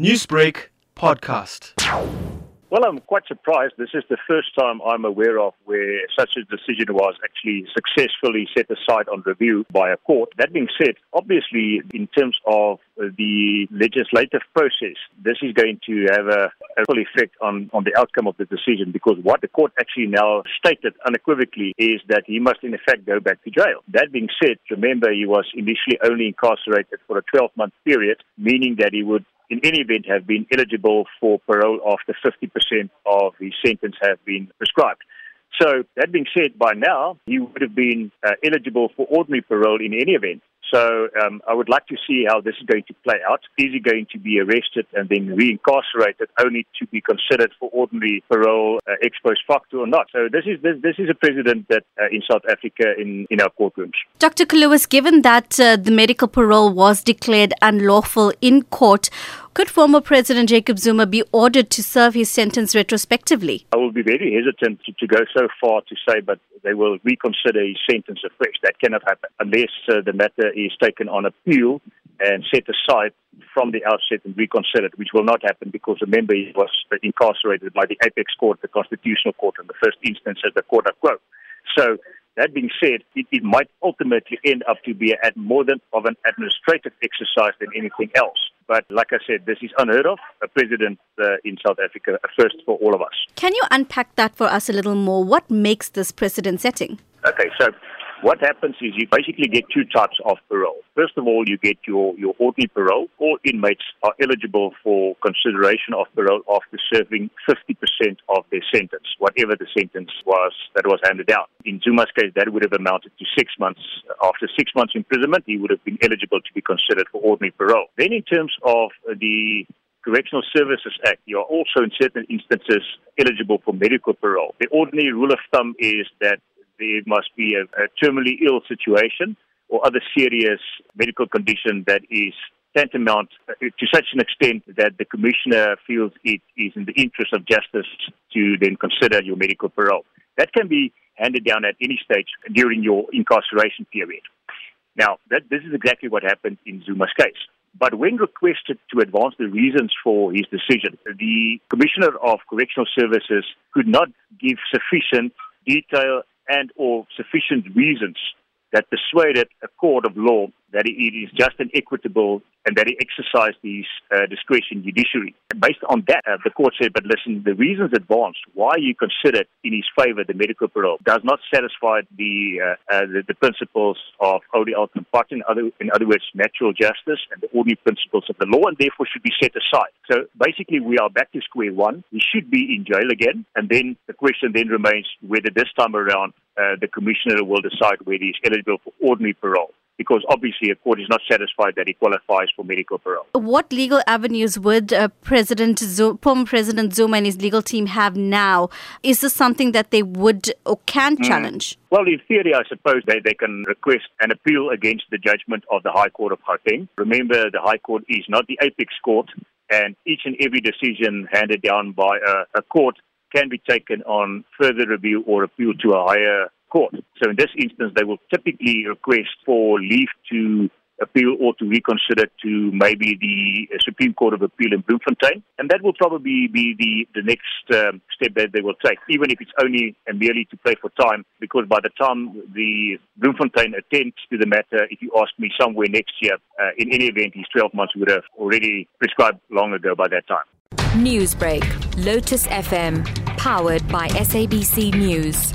Newsbreak podcast. Well, I'm quite surprised. This is the first time I'm aware of where such a decision was actually successfully set aside on review by a court. That being said, obviously, in terms of the legislative process, this is going to have a, a full effect on, on the outcome of the decision because what the court actually now stated unequivocally is that he must, in effect, go back to jail. That being said, remember, he was initially only incarcerated for a 12 month period, meaning that he would in any event have been eligible for parole after 50% of his sentence have been prescribed. So that being said, by now he would have been uh, eligible for ordinary parole in any event. So um, I would like to see how this is going to play out. Is he going to be arrested and then reincarcerated only to be considered for ordinary parole uh, ex post facto or not? So this is this, this is a precedent that uh, in South Africa in, in our courtrooms. Dr. Curlewis, given that uh, the medical parole was declared unlawful in court, could former President Jacob Zuma be ordered to serve his sentence retrospectively? I will be very hesitant to, to go so far to say, but they will reconsider his sentence afresh. That cannot happen unless uh, the matter is taken on appeal and set aside from the outset and reconsidered, which will not happen because remember he was incarcerated by the apex court, the constitutional court, in the first instance as the court of quo. So that being said, it, it might ultimately end up to be a, more than of an administrative exercise than anything else. But like I said, this is unheard of. A president uh, in South Africa, a first for all of us. Can you unpack that for us a little more? What makes this precedent setting? Okay, so what happens is you basically get two types of parole. First of all, you get your, your ordinary parole. All inmates are eligible for consideration of parole after serving 50% of their sentence, whatever the sentence was that was handed down. In Zuma's case, that would have amounted to six months. After six months imprisonment, he would have been eligible to be considered for ordinary parole. Then in terms of the Correctional Services Act, you are also in certain instances eligible for medical parole. The ordinary rule of thumb is that there must be a, a terminally ill situation or other serious medical condition that is tantamount uh, to such an extent that the commissioner feels it is in the interest of justice to then consider your medical parole. That can be handed down at any stage during your incarceration period. Now, that, this is exactly what happened in Zuma's case. But when requested to advance the reasons for his decision, the Commissioner of Correctional Services could not give sufficient detail and or sufficient reasons that persuaded a court of law that it is just and equitable and that he exercised his uh, discretion judicially. And based on that, uh, the court said, but listen, the reasons advanced why you considered in his favor the medical parole does not satisfy the, uh, uh, the, the, principles of audi alteram in other, in other words, natural justice and the ordinary principles of the law, and therefore should be set aside. So basically, we are back to square one. He should be in jail again, and then the question then remains whether this time around uh, the commissioner will decide whether he's eligible for ordinary parole because obviously a court is not satisfied that he qualifies for medical parole. What legal avenues would uh, President Zuma, former President Zuma and his legal team have now? Is this something that they would or can mm. challenge? Well, in theory, I suppose they, they can request an appeal against the judgment of the High Court of Gauteng. Remember, the High Court is not the apex court, and each and every decision handed down by a, a court can be taken on further review or appeal to a higher court. So in this instance, they will typically request for leave to appeal or to reconsider to maybe the Supreme Court of Appeal in Bloemfontein. And that will probably be the, the next um, step that they will take, even if it's only and merely to play for time, because by the time the Bloemfontein attends to the matter, if you ask me, somewhere next year, uh, in any event, his 12 months would have already prescribed long ago by that time. Newsbreak, Lotus FM, powered by SABC News.